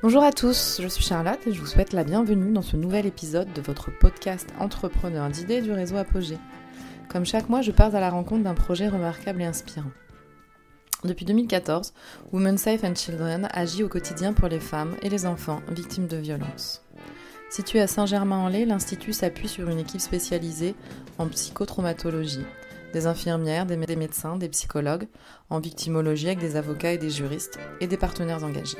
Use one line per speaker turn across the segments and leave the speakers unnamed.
Bonjour à tous, je suis Charlotte et je vous souhaite la bienvenue dans ce nouvel épisode de votre podcast Entrepreneur d'idées du réseau Apogée. Comme chaque mois, je pars à la rencontre d'un projet remarquable et inspirant. Depuis 2014, Women Safe and Children agit au quotidien pour les femmes et les enfants victimes de violences. Situé à Saint-Germain-en-Laye, l'Institut s'appuie sur une équipe spécialisée en psychotraumatologie, des infirmières, des médecins, des psychologues, en victimologie avec des avocats et des juristes, et des partenaires engagés.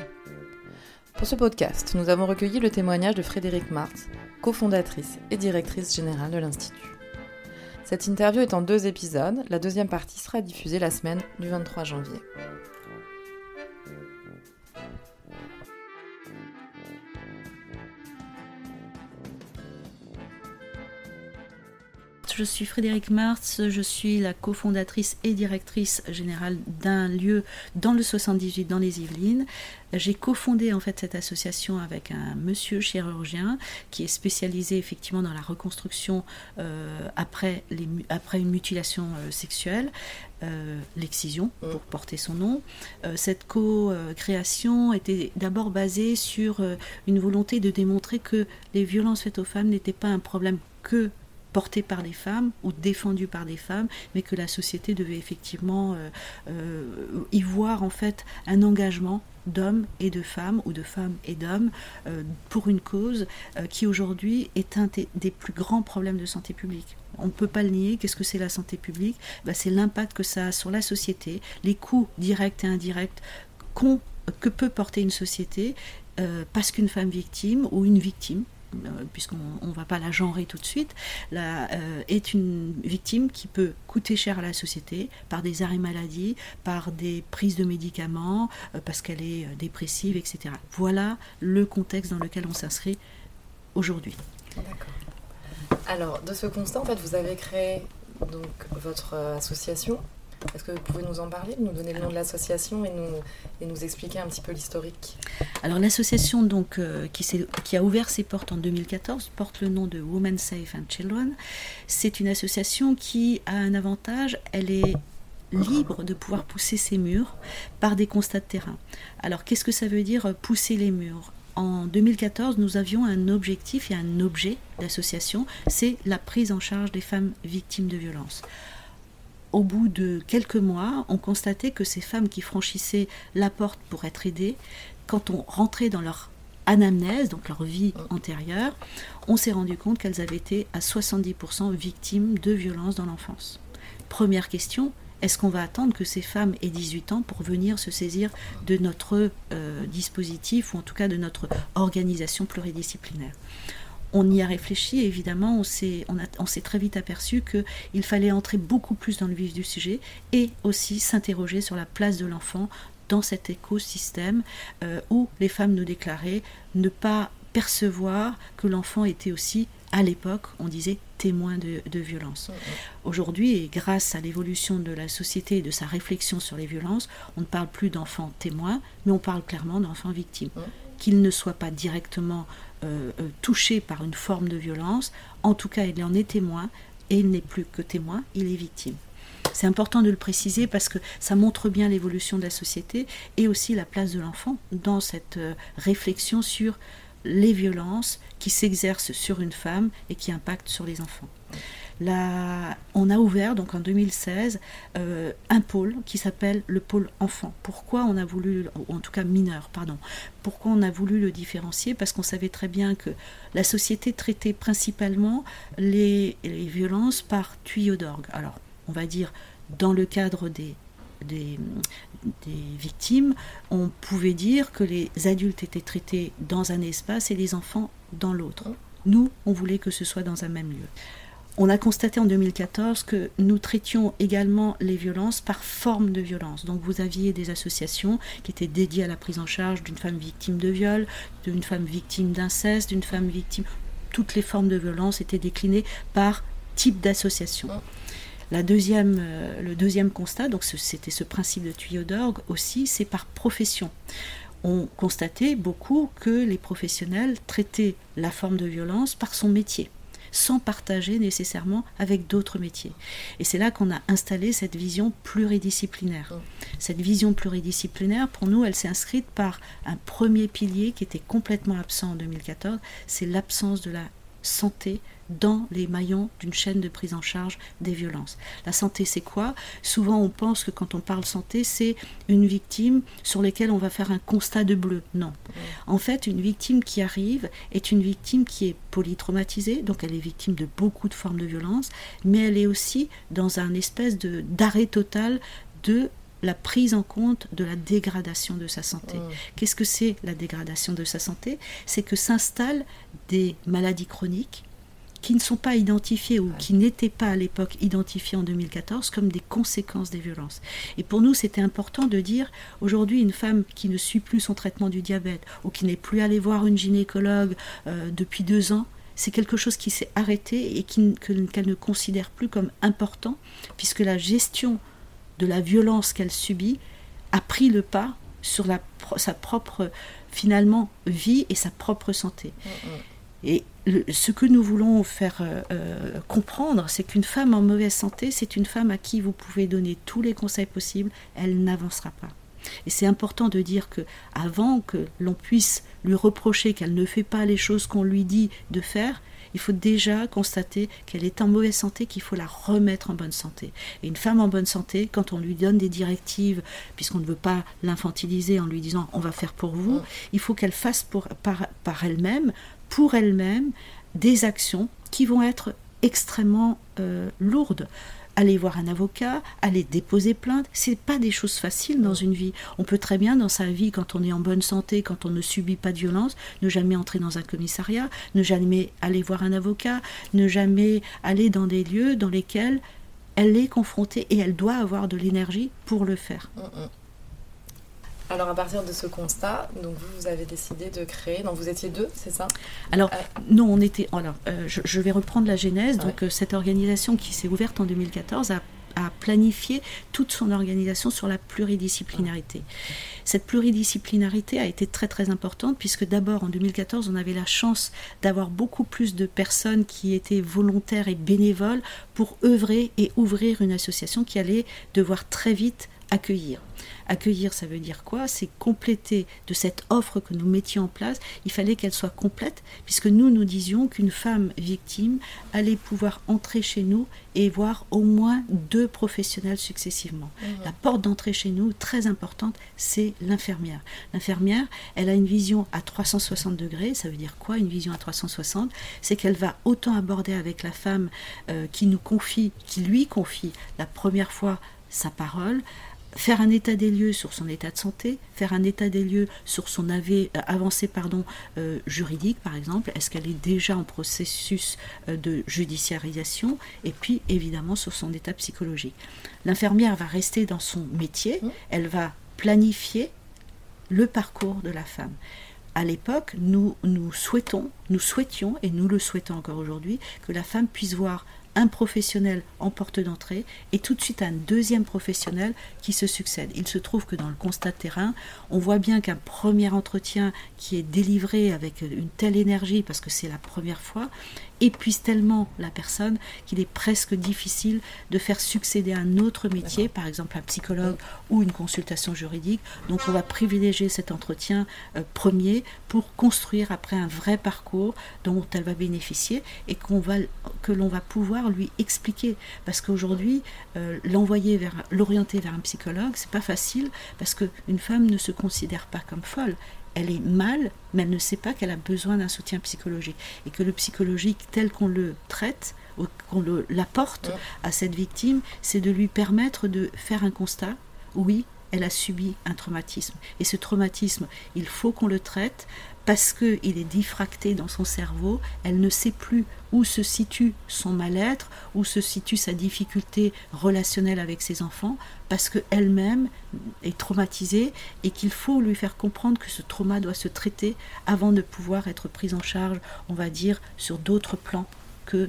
Pour ce podcast, nous avons recueilli le témoignage de Frédéric Martz, cofondatrice et directrice générale de l'Institut. Cette interview est en deux épisodes, la deuxième partie sera diffusée la semaine du 23 janvier.
Je suis Frédéric Martz, je suis la cofondatrice et directrice générale d'un lieu dans le 78 dans les Yvelines. J'ai cofondé en fait cette association avec un monsieur chirurgien qui est spécialisé effectivement dans la reconstruction euh, après, les, après une mutilation euh, sexuelle. Euh, l'excision mmh. pour porter son nom. cette co-création était d'abord basée sur une volonté de démontrer que les violences faites aux femmes n'étaient pas un problème que porté par les femmes ou défendu par des femmes, mais que la société devait effectivement euh, euh, y voir en fait un engagement d'hommes et de femmes ou de femmes et d'hommes euh, pour une cause qui aujourd'hui est un des plus grands problèmes de santé publique. On ne peut pas le nier. Qu'est-ce que c'est la santé publique? Bah, C'est l'impact que ça a sur la société, les coûts directs et indirects que peut porter une société parce qu'une femme victime ou une victime puisqu'on ne va pas la genrer tout de suite, euh, est une victime qui peut coûter cher à la société par des arrêts maladie, par des prises de médicaments, euh, parce qu'elle est dépressive, etc. Voilà le contexte dans lequel on s'inscrit aujourd'hui.
D'accord. Alors, de ce constat, en fait, vous avez créé donc votre association est-ce que vous pouvez nous en parler, nous donner le nom de l'association et nous, expliquer un petit peu l'historique
Alors l'association donc euh, qui, qui, a ouvert ses portes en 2014 porte le nom de Women Safe and Children. C'est une association qui a un avantage, elle est libre de pouvoir pousser ses murs par des constats de terrain. Alors qu'est-ce que ça veut dire euh, pousser les murs? En 2014, nous avions un objectif et un objet d'association, c'est la prise en charge des femmes victimes de violences au bout de quelques mois, on constatait que ces femmes qui franchissaient la porte pour être aidées, quand on rentrait dans leur anamnèse, donc leur vie antérieure, on s'est rendu compte qu'elles avaient été à 70% victimes de violences dans l'enfance. Première question, est-ce qu'on va attendre que ces femmes aient 18 ans pour venir se saisir de notre euh, dispositif ou en tout cas de notre organisation pluridisciplinaire? On y a réfléchi, évidemment, on s'est, on, s'est très vite aperçu qu'il fallait entrer beaucoup plus dans le vif du sujet et aussi s'interroger sur la place de l'enfant dans cet écosystème euh, où les femmes nous déclaraient ne pas percevoir que l'enfant était aussi, à l'époque, on disait témoin de, de violence. Aujourd'hui, et grâce à l'évolution de la société et de sa réflexion sur les violences, on ne parle plus d'enfants témoins, mais on parle clairement d'enfants victimes. Qu'ils ne soient pas directement euh, euh, touché par une forme de violence, en tout cas il en est témoin, et il n'est plus que témoin, il est victime. C'est important de le préciser parce que ça montre bien l'évolution de la société et aussi la place de l'enfant dans cette euh, réflexion sur les violences qui s'exercent sur une femme et qui impactent sur les enfants on a ouvert donc en 2016 euh, un pôle qui s'appelle le pôle enfant. Pourquoi on a voulu, ou en tout cas mineur, pardon, pourquoi on a voulu le différencier? Parce qu'on savait très bien que la société traitait principalement les, violences par tuyaux d'orgue. Alors, on va dire dans le cadre des, des, victimes, on pouvait dire que les adultes étaient traités dans un espace et les enfants dans l'autre. Nous, on voulait que ce soit dans un même lieu. On a constaté en 2014 que nous traitions également les violences par forme de violence. Donc vous aviez des associations qui étaient dédiées à la prise en charge d'une femme victime de viol, d'une femme victime d'inceste, d'une femme victime... Toutes les formes de violence étaient déclinées par type d'association. La deuxième, euh, le deuxième constat, donc c'était ce principe de tuyau d'orgue aussi, c'est par profession. On constatait beaucoup que les professionnels traitaient la forme de violence par son métier sans partager nécessairement avec d'autres métiers. Et c'est là qu'on a installé cette vision pluridisciplinaire. Mm. Cette vision pluridisciplinaire, pour nous, elle s'est inscrite par un premier pilier qui était complètement absent en 2014, c'est l'absence de la santé dans les maillons d'une chaîne de prise en charge des violences. La santé, c'est quoi? Souvent, on pense que quand on parle santé, c'est une victime sur laquelle on va faire un constat de bleu. Non. En fait, une victime qui arrive est une victime qui est polytraumatisée, donc elle est victime de beaucoup de formes de violence, mais elle est aussi dans un espèce de d'arrêt total de la prise en compte de la dégradation de sa santé. Qu'est-ce que c'est la dégradation de sa santé? C'est que s'installent des maladies chroniques qui ne sont pas identifiées ou qui n'étaient pas à l'époque identifiées en 2014 comme des conséquences des violences. Et pour nous, c'était important de dire, aujourd'hui, une femme qui ne suit plus son traitement du diabète ou qui n'est plus allée voir une gynécologue euh, depuis deux ans, c'est quelque chose qui s'est arrêté et qu'elle ne considère plus comme important, puisque la gestion de la violence qu'elle subit a pris le pas sur la, sa propre, finalement, vie et sa propre santé. Mm, mm. Ce que nous voulons faire euh, euh, comprendre, c'est qu'une femme en mauvaise santé, c'est une femme à qui vous pouvez donner tous les conseils possibles, elle n'avancera pas. Et c'est important de dire que avant que l'on puisse lui reprocher qu'elle ne fait pas les choses qu'on lui dit de faire, il faut déjà constater qu'elle est en mauvaise santé, qu'il faut la remettre en bonne santé. Et une femme en bonne santé, quand on lui donne des directives, puisqu'on ne veut pas l'infantiliser en lui disant on va faire pour vous, il faut qu'elle fasse pour, par elle-même pour elle-même des actions qui vont être extrêmement euh, lourdes. Aller voir un avocat, aller déposer plainte, c'est pas des choses faciles dans une vie. On peut très bien dans sa vie, quand on est en bonne santé, quand on ne subit pas de violence, ne jamais entrer dans un commissariat, ne jamais aller voir un avocat, ne jamais aller dans des lieux dans lesquels elle est confrontée et elle doit avoir de l'énergie pour le faire.
Alors à partir de ce constat, donc vous, vous avez décidé de créer, donc vous étiez deux, c'est ça?
Alors euh, non, on était. Alors euh, je, vais reprendre la genèse. Donc euh, cette organisation qui s'est ouverte en 2014 a, planifié toute son organisation sur la pluridisciplinarité. Cette pluridisciplinarité a été très très importante puisque d'abord en 2014 on avait la chance d'avoir beaucoup plus de personnes qui étaient volontaires et bénévoles pour œuvrer et ouvrir une association qui allait devoir très vite accueillir. Accueillir, ça veut dire quoi? C'est compléter de cette offre que nous mettions en place. Il fallait qu'elle soit complète, puisque nous nous disions qu'une femme victime allait pouvoir entrer chez nous et voir au moins deux professionnels successivement. Mmh. La porte d'entrée chez nous, très importante, c'est l'infirmière. L'infirmière, elle a une vision à 360 degrés. Ça veut dire quoi une vision à 360 C'est qu'elle va autant aborder avec la femme euh, qui nous confie, qui lui confie la première fois sa parole, faire un état des lieux sur son état de santé, faire un état des lieux sur son euh, avancée pardon, euh, juridique, par exemple, est-ce qu'elle est déjà en processus euh, de judiciarisation, et puis évidemment sur son état psychologique. L'infirmière va rester dans son métier, mmh. elle va planifier le parcours de la femme. À l'époque, nous, nous souhaitons, nous souhaitions, et nous le souhaitons encore aujourd'hui, que la femme puisse voir un professionnel en porte d'entrée et tout de suite un deuxième professionnel qui se succède. Il se trouve que dans le constat de terrain, on voit bien qu'un premier entretien qui est délivré avec une telle énergie, parce que c'est la première fois, épuise tellement la personne qu'il est presque difficile de faire succéder un autre métier, par exemple un psychologue ou une consultation juridique. Donc on va privilégier cet entretien euh, premier pour construire après un vrai parcours dont elle va bénéficier et qu'on va, que l'on va pouvoir lui expliquer. Parce qu'aujourd'hui, euh, l'envoyer vers, l'orienter vers un psychologue, c'est pas facile parce qu'une femme ne se considère pas comme folle elle est mal, mais elle ne sait pas qu'elle a besoin d'un soutien psychologique. Et que le psychologique, tel qu'on le traite, ou qu'on l'apporte à cette victime, c'est de lui permettre de faire un constat. Oui, elle a subi un traumatisme. Et ce traumatisme, il faut qu'on le traite parce qu'il est diffracté dans son cerveau, elle ne sait plus où se situe son mal-être, où se situe sa difficulté relationnelle avec ses enfants, parce qu'elle-même est traumatisée et qu'il faut lui faire comprendre que ce trauma doit se traiter avant de pouvoir être prise en charge, on va dire, sur d'autres plans que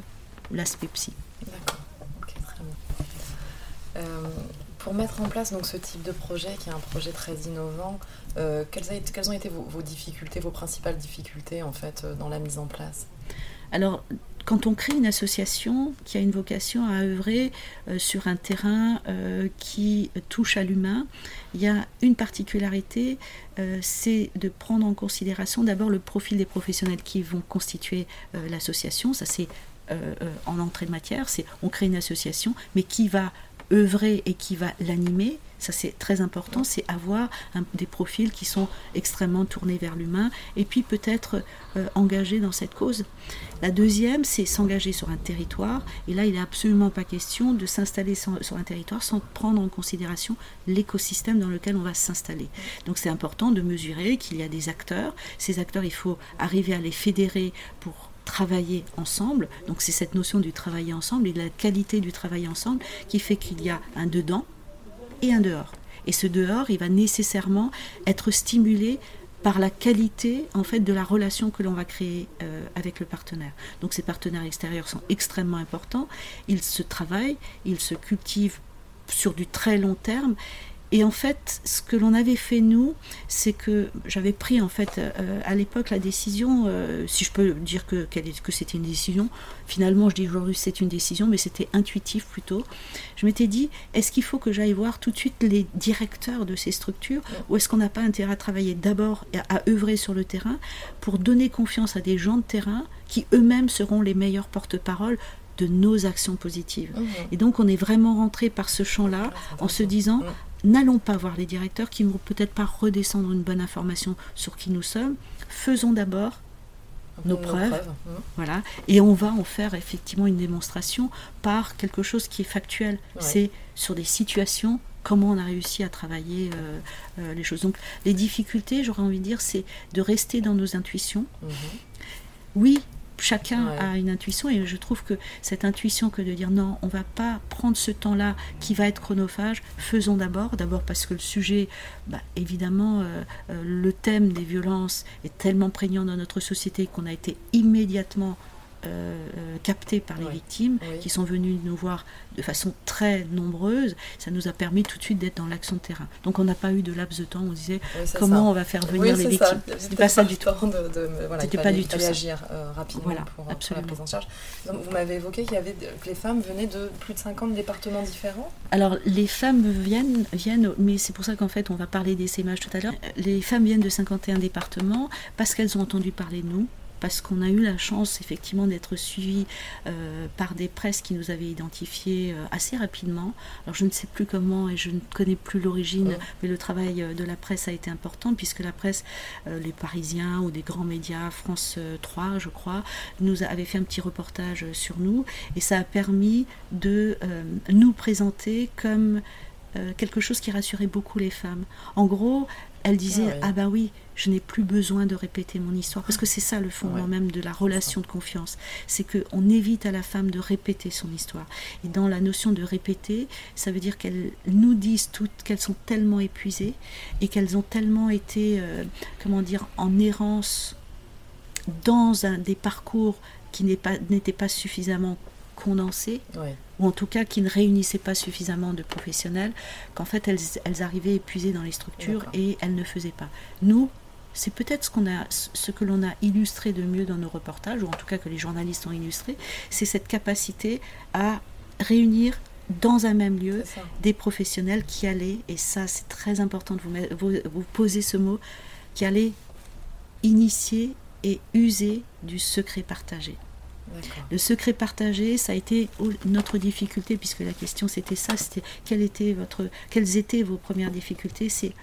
l'aspect psy.
D'accord, très bien. Euh, pour mettre en place donc, ce type de projet, qui est un projet très innovant, euh, quelles, ont été vos, difficultés, vos principales difficultés en fait euh, dans la mise en place?
Alors, quand on crée une association qui a une vocation à œuvrer euh, sur un terrain qui touche à l'humain, il y a une particularité, c'est de prendre en considération d'abord le profil des professionnels qui vont constituer l'association. Ça, c'est en entrée de matière, c'est on crée une association, mais qui va œuvrer et qui va l'animer, ça c'est très important, c'est avoir des profils qui sont extrêmement tournés vers l'humain et puis peut-être euh, engagés dans cette cause. La deuxième, c'est s'engager sur un territoire. Et là, il n'est absolument pas question de s'installer sur un territoire sans prendre en considération l'écosystème dans lequel on va s'installer. Donc c'est important de mesurer qu'il y a des acteurs. Ces acteurs, il faut arriver à les fédérer pour travailler ensemble. Donc c'est cette notion du travailler ensemble et de la qualité du travail ensemble qui fait qu'il y a un dedans et un dehors. Et ce dehors, il va nécessairement être stimulé par la qualité en fait de la relation que l'on va créer euh, avec le partenaire. Donc ces partenaires extérieurs sont extrêmement importants. Ils se travaillent, ils se cultivent sur du très long terme et en fait, ce que l'on avait fait nous, c'est que j'avais pris en fait euh, à l'époque la décision, euh, si je peux dire que, que c'était une décision, finalement je dis aujourd'hui c'est une décision, mais c'était intuitif plutôt. Je m'étais dit, est-ce qu'il faut que j'aille voir tout de suite les directeurs de ces structures, ou est-ce qu'on n'a pas intérêt à travailler d'abord à, à œuvrer sur le terrain pour donner confiance à des gens de terrain qui eux-mêmes seront les meilleurs porte-parole de nos actions positives. Mmh. Et donc on est vraiment rentré par ce champ-là en se disant, mmh n'allons pas voir les directeurs qui ne vont peut-être pas redescendre une bonne information sur qui nous sommes. Faisons d'abord nos, preuves, hein. voilà, et on va en faire effectivement une démonstration par quelque chose qui est factuel. C'est sur des situations comment on a réussi à travailler euh, euh, les choses. Donc les difficultés, j'aurais envie de dire, c'est de rester dans nos intuitions. Mhm. Oui, chacun a une intuition et je trouve que cette intuition que de dire non, on va pas prendre ce temps-là qui va être chronophage, faisons d'abord, d'abord parce que le sujet, bah, évidemment, euh, euh, le thème des violences est tellement prégnant dans notre société qu'on a été immédiatement euh, captés par les victimes qui sont venues nous voir de façon très nombreuse, ça nous a permis tout de suite d'être dans l'action de terrain. Donc on n'a pas eu de laps de temps où on disait comment on va faire venir les victimes.
C'était pas ça du tout. C'était pas du tout agir euh, rapidement pour, la prise en charge. vous m'avez évoqué qu'il y avait que les femmes venaient de plus de 50 départements différents.
Alors les femmes viennent, viennent mais c'est pour ça qu'en fait on va parler des sémages tout à l'heure. Les femmes viennent de 51 départements parce qu'elles ont entendu parler de nous parce qu'on a eu la chance effectivement d'être suivis euh, par des presses qui nous avaient identifiés euh, assez rapidement. Alors je ne sais plus comment et je ne connais plus l'origine, mais le travail euh, de la presse a été important puisque la presse, les Parisiens ou des grands médias, France 3 je crois, nous avait fait un petit reportage sur nous et ça a permis de nous présenter comme quelque chose qui rassurait beaucoup les femmes. En gros, elle disait ah, ah bah oui, je n'ai plus besoin de répéter mon histoire. Parce que c'est ça le fondement même de la relation de confiance, c'est que on évite à la femme de répéter son histoire. Et dans la notion de répéter, ça veut dire qu'elles nous disent toutes qu'elles sont tellement épuisées et qu'elles ont tellement été euh, comment dire en errance dans un des parcours qui n'étaient pas, pas suffisamment condensés ou en tout cas qui ne réunissaient pas suffisamment de professionnels, qu'en fait elles, elles, arrivaient épuisées dans les structures et elles ne faisaient pas. Nous, c'est peut-être ce, qu'on a, ce que l'on a illustré de mieux dans nos reportages, ou en tout cas que les journalistes ont illustré, c'est cette capacité à réunir dans un même lieu des professionnels qui allaient, et ça c'est très important de vous, vous poser ce mot, qui allaient initier et user du secret partagé. Le secret partagé, ça a été notre difficulté, puisque la question c'était ça, c'était quelle était votre, quelles étaient vos premières difficultés, c'est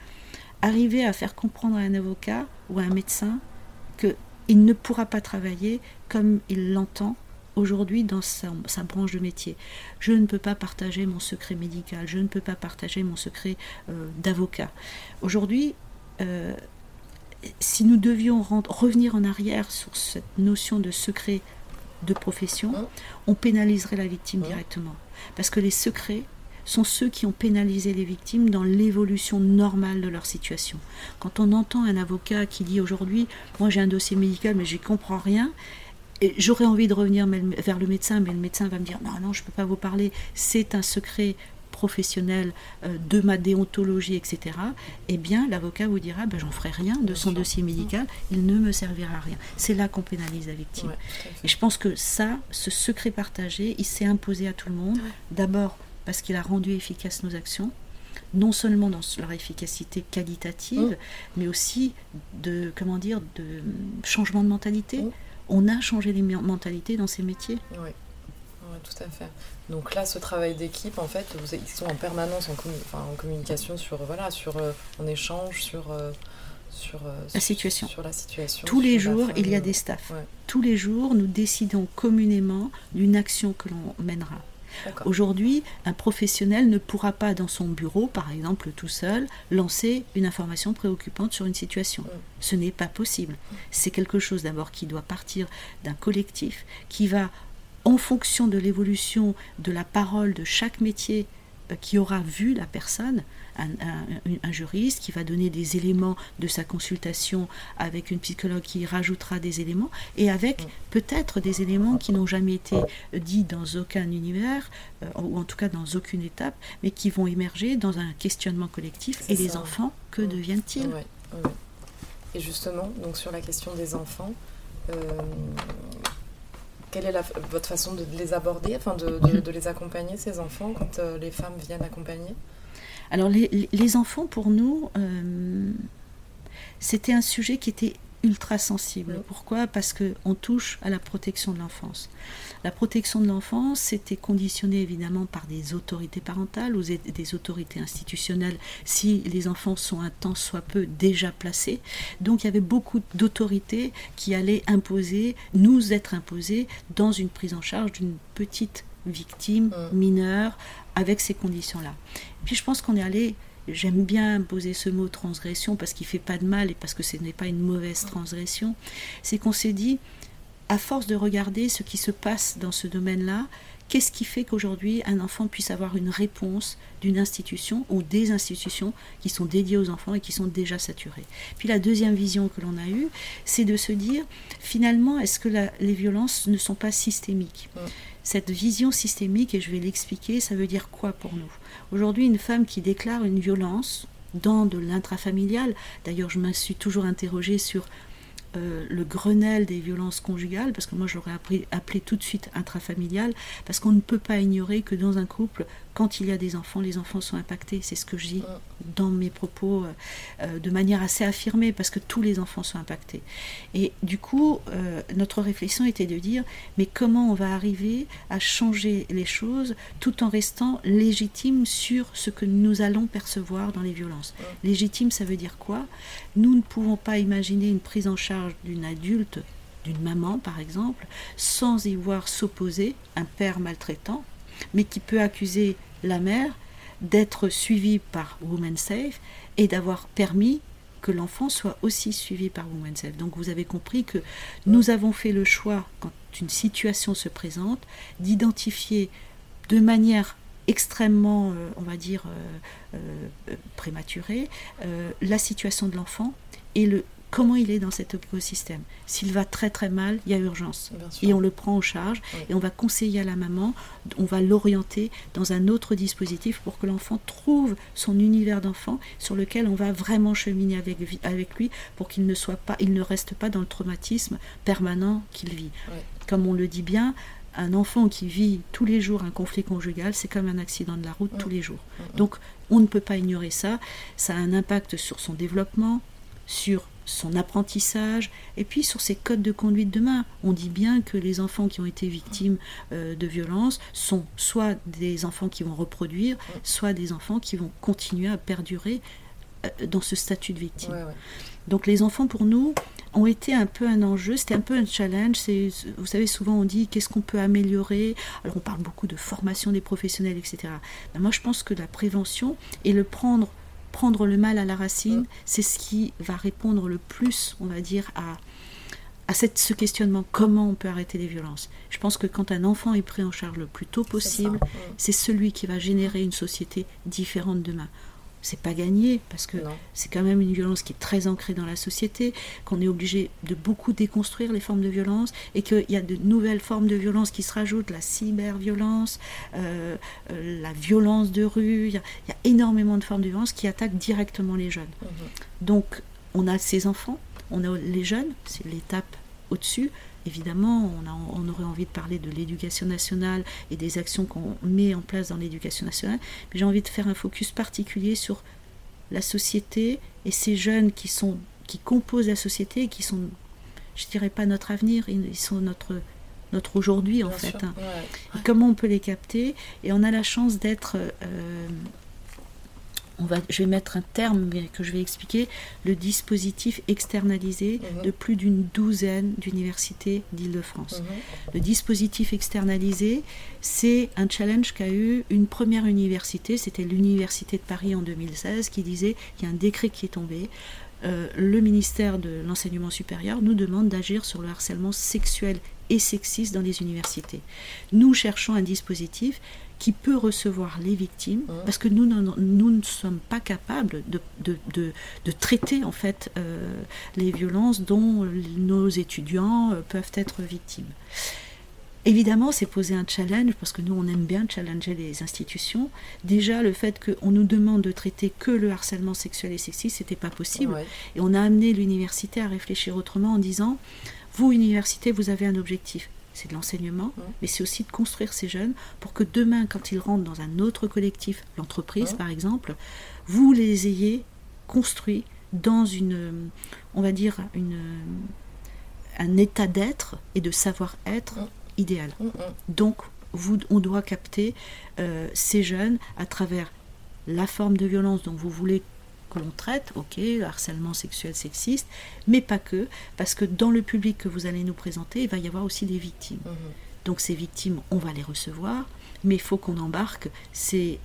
arriver à faire comprendre à un avocat ou à un médecin qu'il ne pourra pas travailler comme il l'entend aujourd'hui dans sa, branche de métier. Je ne peux pas partager mon secret médical, je ne peux pas partager mon secret euh, d'avocat. Aujourd'hui, euh, si nous devions revenir en arrière sur cette notion de secret de profession, hein on pénaliserait la victime hein directement. Parce que les secrets sont ceux qui ont pénalisé les victimes dans l'évolution normale de leur situation. Quand on entend un avocat qui dit aujourd'hui, moi j'ai un dossier médical mais j'y comprends rien, j'aurais envie de revenir vers le médecin, mais le médecin va me dire non, non, je ne peux pas vous parler, c'est un secret professionnel euh, de ma déontologie, etc., eh bien, l'avocat vous dira ben, j'en ferai rien de son dossier médical, il ne me servira à rien. C'est là qu'on pénalise la victime. Et je pense que ça, ce secret partagé, il s'est imposé à tout le monde. D'abord parce qu'il a rendu efficaces nos actions, non seulement dans leur efficacité qualitative, mm. mais aussi de, comment dire, de changement de mentalité. Mm. On a changé les mentalités dans ces métiers.
Oui. tout à fait. Donc là, ce travail d'équipe, en fait, vous, ils sont en permanence en, en communication sur, voilà, sur, euh, en échange sur, euh, sur, euh,
la situation.
Sur la situation.
Tous les jours, il y a des staffs. Tous les jours, nous décidons communément d'une action que l'on mènera. Aujourd'hui, un professionnel ne pourra pas dans son bureau, par exemple tout seul, lancer une information préoccupante sur une situation. Mm. Ce n'est pas possible. C'est quelque chose d'abord qui doit partir d'un collectif, qui va, en fonction de l'évolution de la parole de chaque métier euh, qui aura vu la personne, un, juriste qui va donner des éléments de sa consultation avec une psychologue qui rajoutera des éléments et avec peut-être des éléments qui n'ont jamais été dits dans aucun univers euh, ou en tout cas dans aucune étape mais qui vont émerger dans un questionnement collectif et les enfants que mm. deviennent-ils
Et justement, donc sur la question des enfants, euh, quelle est votre façon de les aborder, enfin de, de, les accompagner, ces enfants, quand euh, les femmes viennent accompagner?
Alors les, enfants, pour nous, euh, c'était un sujet qui était ultra sensible. Pourquoi? Parce qu'on touche à la protection de l'enfance. La protection de l'enfance, c'était conditionné évidemment par des autorités parentales ou des autorités institutionnelles si les enfants sont un temps soit peu déjà placés. Donc il y avait beaucoup d'autorités qui allaient imposer, nous être imposées dans une prise en charge d'une petite victime mm. mineure avec ces conditions-là. Puis je pense qu'on est allé, j'aime bien poser ce mot transgression parce qu'il fait pas de mal et parce que ce n'est pas une mauvaise transgression, c'est qu'on s'est dit, à force de regarder ce qui se passe dans ce domaine-là, qu'est-ce qui fait qu'aujourd'hui un enfant puisse avoir une réponse d'une institution ou des institutions qui sont dédiées aux enfants et qui sont déjà saturées? Puis la deuxième vision que l'on a eue, c'est de se dire finalement est-ce que les violences ne sont pas systémiques? Cette vision systémique, et je vais l'expliquer, ça veut dire quoi pour nous? Aujourd'hui, une femme qui déclare une violence dans de l'intrafamilial, d'ailleurs je me suis toujours interrogée sur euh, le Grenelle des violences conjugales, parce que moi j'aurais appelé tout de suite intrafamilial, parce qu'on ne peut pas ignorer que dans un couple, quand il y a des enfants, les enfants sont impactés. C'est ce que je dis dans mes propos euh, euh, de manière assez affirmée, parce que tous les enfants sont impactés. Et du coup, euh, notre réflexion était de dire, mais comment on va arriver à changer les choses tout en restant légitime sur ce que nous allons percevoir dans les violences? Légitime, ça veut dire quoi? Nous ne pouvons pas imaginer une prise en charge d'une adulte d'une maman par exemple, sans y voir s'opposer un père maltraitant, mais qui peut accuser la mère d'être suivie par Women Safe et d'avoir permis que l'enfant soit aussi suivi par Women Safe. Donc vous avez compris que nous avons fait le choix, quand une situation se présente, d'identifier de manière extrêmement, euh, on va dire, euh, euh, prématurée, la situation de l'enfant et le, comment il est dans cet écosystème? S'il va très très mal, il y a urgence. Et on le prend en charge et on va conseiller à la maman, on va l'orienter dans un autre dispositif pour que l'enfant trouve son univers d'enfant sur lequel on va vraiment cheminer avec, avec lui pour qu'il ne soit pas, il ne reste pas dans le traumatisme permanent qu'il vit. Comme on le dit bien, un enfant qui vit tous les jours un conflit conjugal, c'est comme un accident de la route tous les jours. Donc on ne peut pas ignorer ça. Ça a un impact sur son développement, sur son apprentissage et puis sur ses codes de conduite demain. On dit bien que les enfants qui ont été victimes euh, de violences sont soit des enfants qui vont reproduire, soit des enfants qui vont continuer à perdurer euh, dans ce statut de victime. Donc les enfants pour nous ont été un peu un enjeu, c'était un peu un challenge. Vous savez, souvent on dit qu'est-ce qu'on peut améliorer? Alors on parle beaucoup de formation des professionnels, etc. Ben, moi je pense que la prévention et le prendre prendre le mal à la racine, c'est ce qui va répondre le plus, on va dire, à, à cette, ce questionnement comment on peut arrêter les violences. Je pense que quand un enfant est pris en charge le plus tôt possible, c'est celui qui va générer une société différente demain. C'est pas gagné parce que c'est quand même une violence qui est très ancrée dans la société, qu'on est obligé de beaucoup déconstruire les formes de violence et qu'il y a de nouvelles formes de violence qui se rajoutent, la cyberviolence, euh, euh, la violence de rue, il y, a, il y a énormément de formes de violence qui attaquent directement les jeunes.
Mhm.
Donc on a ces enfants, on a les jeunes, c'est l'étape au-dessus. Évidemment, on, a- on aurait envie de parler de l'éducation nationale et des actions qu'on met en place dans l'éducation nationale, mais j'ai envie de faire un focus particulier sur la société et ces jeunes qui sont qui composent la société et qui sont, je dirais pas notre avenir, ils sont notre notre aujourd'hui en
Bien
fait.
sûr.
hein.
Ouais.
Et comment on peut les capter? Et on a la chance d'être. euh, on va, je vais mettre un terme que je vais expliquer le dispositif externalisé
Mhm.
de plus d'une douzaine d'universités d'Île-de-France.
Mhm.
Le dispositif externalisé, c'est un challenge qu'a eu une première université, c'était l'Université de Paris en 2016, qui disait il y a un décret qui est tombé. euh, le ministère de l'enseignement supérieur nous demande d'agir sur le harcèlement sexuel et sexiste dans les universités. Nous cherchons un dispositif qui peut recevoir les victimes,
Mhm.
parce que nous, nous ne sommes pas capables de, de, de- de traiter en fait euh, les violences dont nos étudiants euh, peuvent être victimes. Évidemment, c'est poser un challenge, parce que nous, on aime bien challenger les institutions. Déjà, le fait qu'on nous demande de traiter que le harcèlement sexuel et sexiste, c'était pas possible.
Ouais.
Et on a amené l'université à réfléchir autrement en disant, vous, université, vous avez un objectif. C'est de l'enseignement,
Mhm.
mais c'est aussi de construire ces jeunes pour que demain, quand ils rentrent dans un autre collectif, l'entreprise
Mhm.
par exemple, vous les ayez construits dans une, on va dire, une, un état d'être et de savoir-être
Mhm.
idéal. Donc, vous, on doit capter euh, ces jeunes à travers la forme de violence dont vous voulez que l'on traite, ok, le harcèlement sexuel sexiste, mais pas que, parce que dans le public que vous allez nous présenter, il va y avoir aussi des victimes.
Mhm.
Donc ces victimes, on va les recevoir, mais il faut qu'on embarque ces-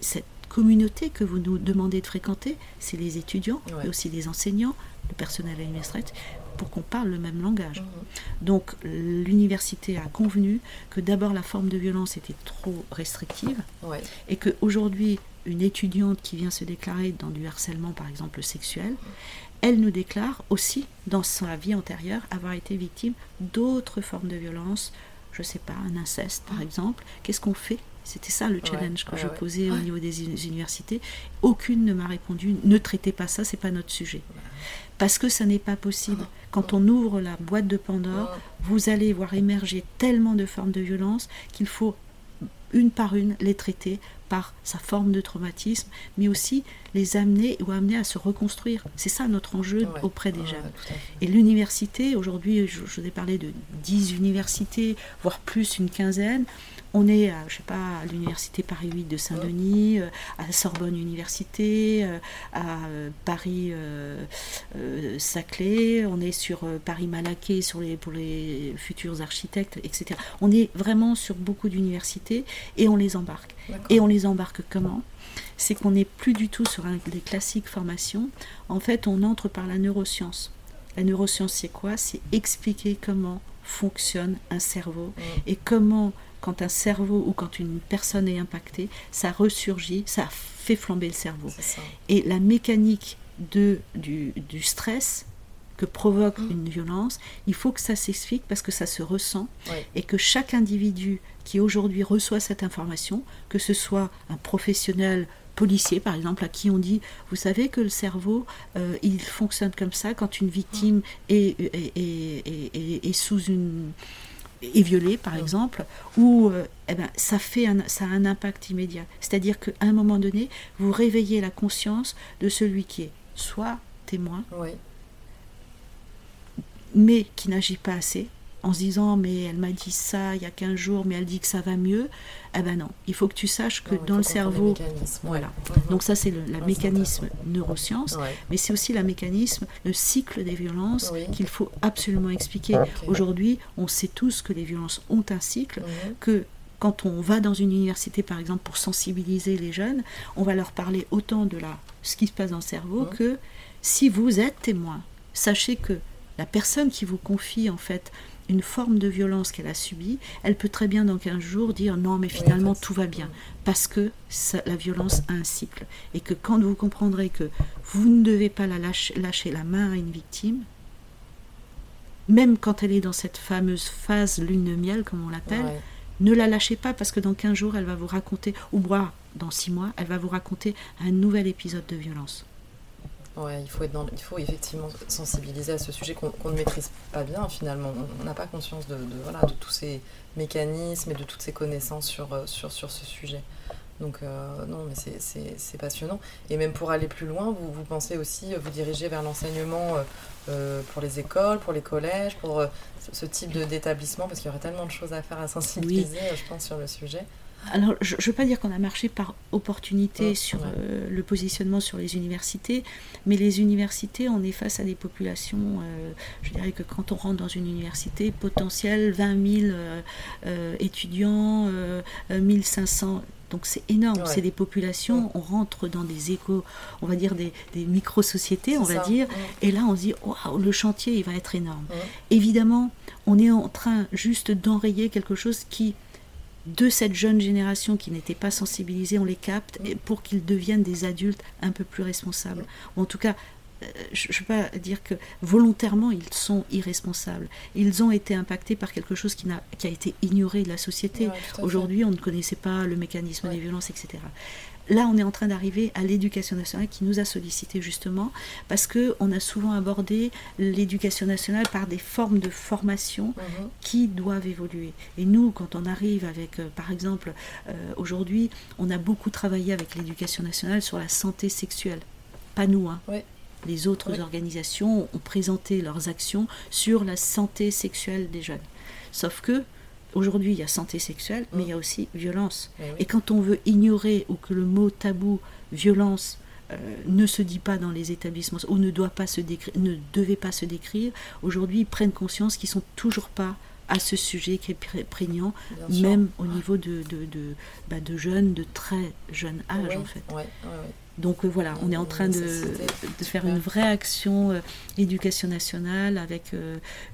cette communauté que vous nous demandez de fréquenter, c'est les étudiants,
Ouais.
mais aussi les enseignants, le personnel administratif, pour qu'on parle le même langage.
Mhm.
Donc l'université a convenu que d'abord la forme de violence était trop restrictive
Ouais.
et qu'aujourd'hui une étudiante qui vient se déclarer dans du harcèlement par exemple sexuel, elle nous déclare aussi dans sa vie antérieure avoir été victime d'autres formes de violence, je sais pas, un inceste par exemple. Qu'est-ce qu'on fait? C'était ça le challenge que
ouais,
je
ouais.
posais au niveau des uni- universités. Aucune ne m'a répondu ne traitez pas ça, c'est pas notre sujet. Parce que ça n'est pas possible. Quand on ouvre la boîte de Pandore, vous allez voir émerger tellement de formes de violence qu'il faut une par une les traiter par sa forme de traumatisme, mais aussi les amener ou amener à se reconstruire. C'est ça notre enjeu
Ouais.
auprès des
Ouais,
jeunes. Et l'université, aujourd'hui, je, je vous ai parlé de 10 universités, voire plus, une quinzaine. On est, à, je sais pas, à l'université Paris 8 de Saint-Denis, euh, à la Sorbonne Université, euh, à euh, Paris euh, Saclay, on est sur Paris Malaquais sur les, pour les futurs architectes, etc. On est vraiment sur beaucoup d'universités et on les embarque. Et on les embarque comment? C'est qu'on n'est plus du tout sur un, des classiques formations. En fait, on entre par la neuroscience. La neuroscience, c'est quoi? C'est expliquer comment fonctionne un cerveau
Mhm.
et comment, quand un cerveau ou quand une personne est impactée, ça ressurgit, ça fait flamber le cerveau. Et la mécanique de, du, du stress que provoque
Mm.
une violence, il faut que ça s'explique parce que ça se ressent et que chaque individu qui aujourd'hui reçoit cette information, que ce soit un professionnel policier par exemple, à qui on dit, vous savez que le cerveau, euh, il fonctionne comme ça quand une victime est, est, est- est- est- est sous une est violée par exemple, ou euh, eh ben, ça, fait un, ça a un impact immédiat. C'est-à-dire qu'à un moment donné, vous réveillez la conscience de celui qui est soit témoin, mais qui n'agit pas assez, en se disant mais elle m'a dit ça il y a 15 jours, mais elle dit que ça va mieux. Eh ben non, il faut que tu saches que
Non,
dans le cerveau, voilà.
Mhm.
Donc ça c'est le la mécanisme neurosciences,
Ouais.
mais c'est aussi le mécanisme, le cycle des violences
Oui.
qu'il faut absolument expliquer. Aujourd'hui, on sait tous que les violences ont un cycle,
Mhm.
que quand on va dans une université, par exemple, pour sensibiliser les jeunes, on va leur parler autant de la, ce qui se passe dans le cerveau
Mhm.
que si vous êtes témoin, sachez que la personne qui vous confie en fait une forme de violence qu'elle a subie, elle peut très bien dans 15 jours dire non mais finalement tout va bien. Parce que la violence a un cycle. Et que quand vous comprendrez que vous ne devez pas la lâcher, la main à une victime, même quand elle est dans cette fameuse phase lune de miel comme on l'appelle, ne la lâchez pas parce que dans 15 jours elle va vous raconter, ou boire dans 6 mois, elle va vous raconter un nouvel épisode de violence.
Ouais, il faut, être dans, il faut effectivement sensibiliser à ce sujet qu'on ne maîtrise pas bien finalement. On n'a pas conscience de, voilà, de tous ces mécanismes et de toutes ces connaissances sur, euh, sur, sur ce sujet. Donc euh, non, mais c'est passionnant. Et même pour aller plus loin, vous, vous pensez aussi vous diriger vers l'enseignement euh, pour les écoles, pour les collèges, pour ce type d'établissement, parce qu'il y aurait tellement de choses à faire à sensibiliser, je pense, sur le sujet.
Alors, je ne veux pas dire qu'on a marché par opportunité sur euh, le positionnement sur les universités, mais les universités, on est face à des populations, euh, je dirais que quand on rentre dans une université, potentiel 20 000 euh, étudiants, 1500 donc c'est énorme, c'est des populations, on rentre dans des échos, on va dire des, micro-sociétés, on va dire, et là on se dit, waouh, le chantier, il va être énorme. Évidemment, on est en train juste d'enrayer quelque chose qui de cette jeune génération qui n'était pas sensibilisée, on les capte pour qu'ils deviennent des adultes un peu plus responsables. Ou en tout cas, euh, je ne veux pas dire que volontairement ils sont irresponsables. Ils ont été impactés par quelque chose qui, a, qui a été ignoré de la société. Aujourd'hui, on ne connaissait pas le mécanisme des violences, etc. Là, on est en train d'arriver à l'éducation nationale qui nous a sollicité justement parce que on a souvent abordé l'éducation nationale par des formes de formation mhm. qui doivent évoluer. Et nous, quand on arrive avec, euh, par exemple, euh, aujourd'hui, on a beaucoup travaillé avec l'éducation nationale sur la santé sexuelle. Pas nous, hein. Les autres organisations ont présenté leurs actions sur la santé sexuelle des jeunes. Sauf que Aujourd'hui, il y a santé sexuelle, mais il y a aussi violence. Eh Et quand on veut ignorer ou que le mot tabou, violence, euh, ne se dit pas dans les établissements ou ne, doit pas se décrire, ne devait pas se décrire, aujourd'hui, ils prennent conscience qu'ils sont toujours pas à ce sujet qui est prégnant, même au niveau de, de, de, bah, de, jeunes, de très jeunes âge en fait. Donc euh, voilà, on est en train de, de faire une vraie action euh, éducation nationale avec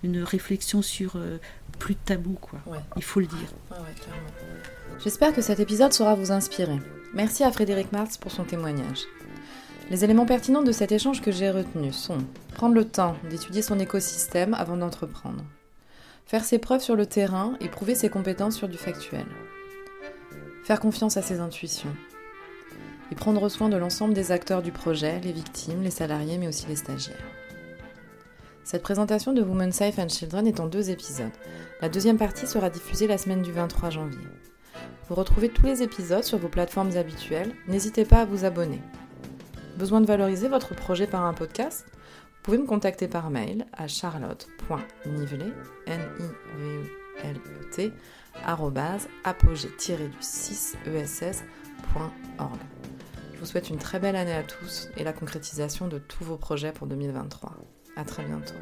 une réflexion sur plus de tabou, quoi. Il faut le dire.
J'espère que cet épisode saura vous inspirer. Merci à Frédéric Marx pour son témoignage. Les éléments pertinents de cet échange que j'ai retenu sont prendre le temps d'étudier son écosystème avant d'entreprendre, faire ses preuves sur le terrain et prouver ses compétences sur du factuel, faire confiance à ses intuitions, et prendre soin de l'ensemble des acteurs du projet, les victimes, les salariés, mais aussi les stagiaires. Cette présentation de Women Safe and Children est en deux épisodes. La deuxième partie sera diffusée la semaine du 23 janvier. Vous retrouvez tous les épisodes sur vos plateformes habituelles, n'hésitez pas à vous abonner. Besoin de valoriser votre projet par un podcast? Vous pouvez me contacter par mail à charlotte.nivelet, n i v e l t apogée-du6ess.org. Je vous souhaite une très belle année à tous et la concrétisation de tous vos projets pour 2023. À très bientôt.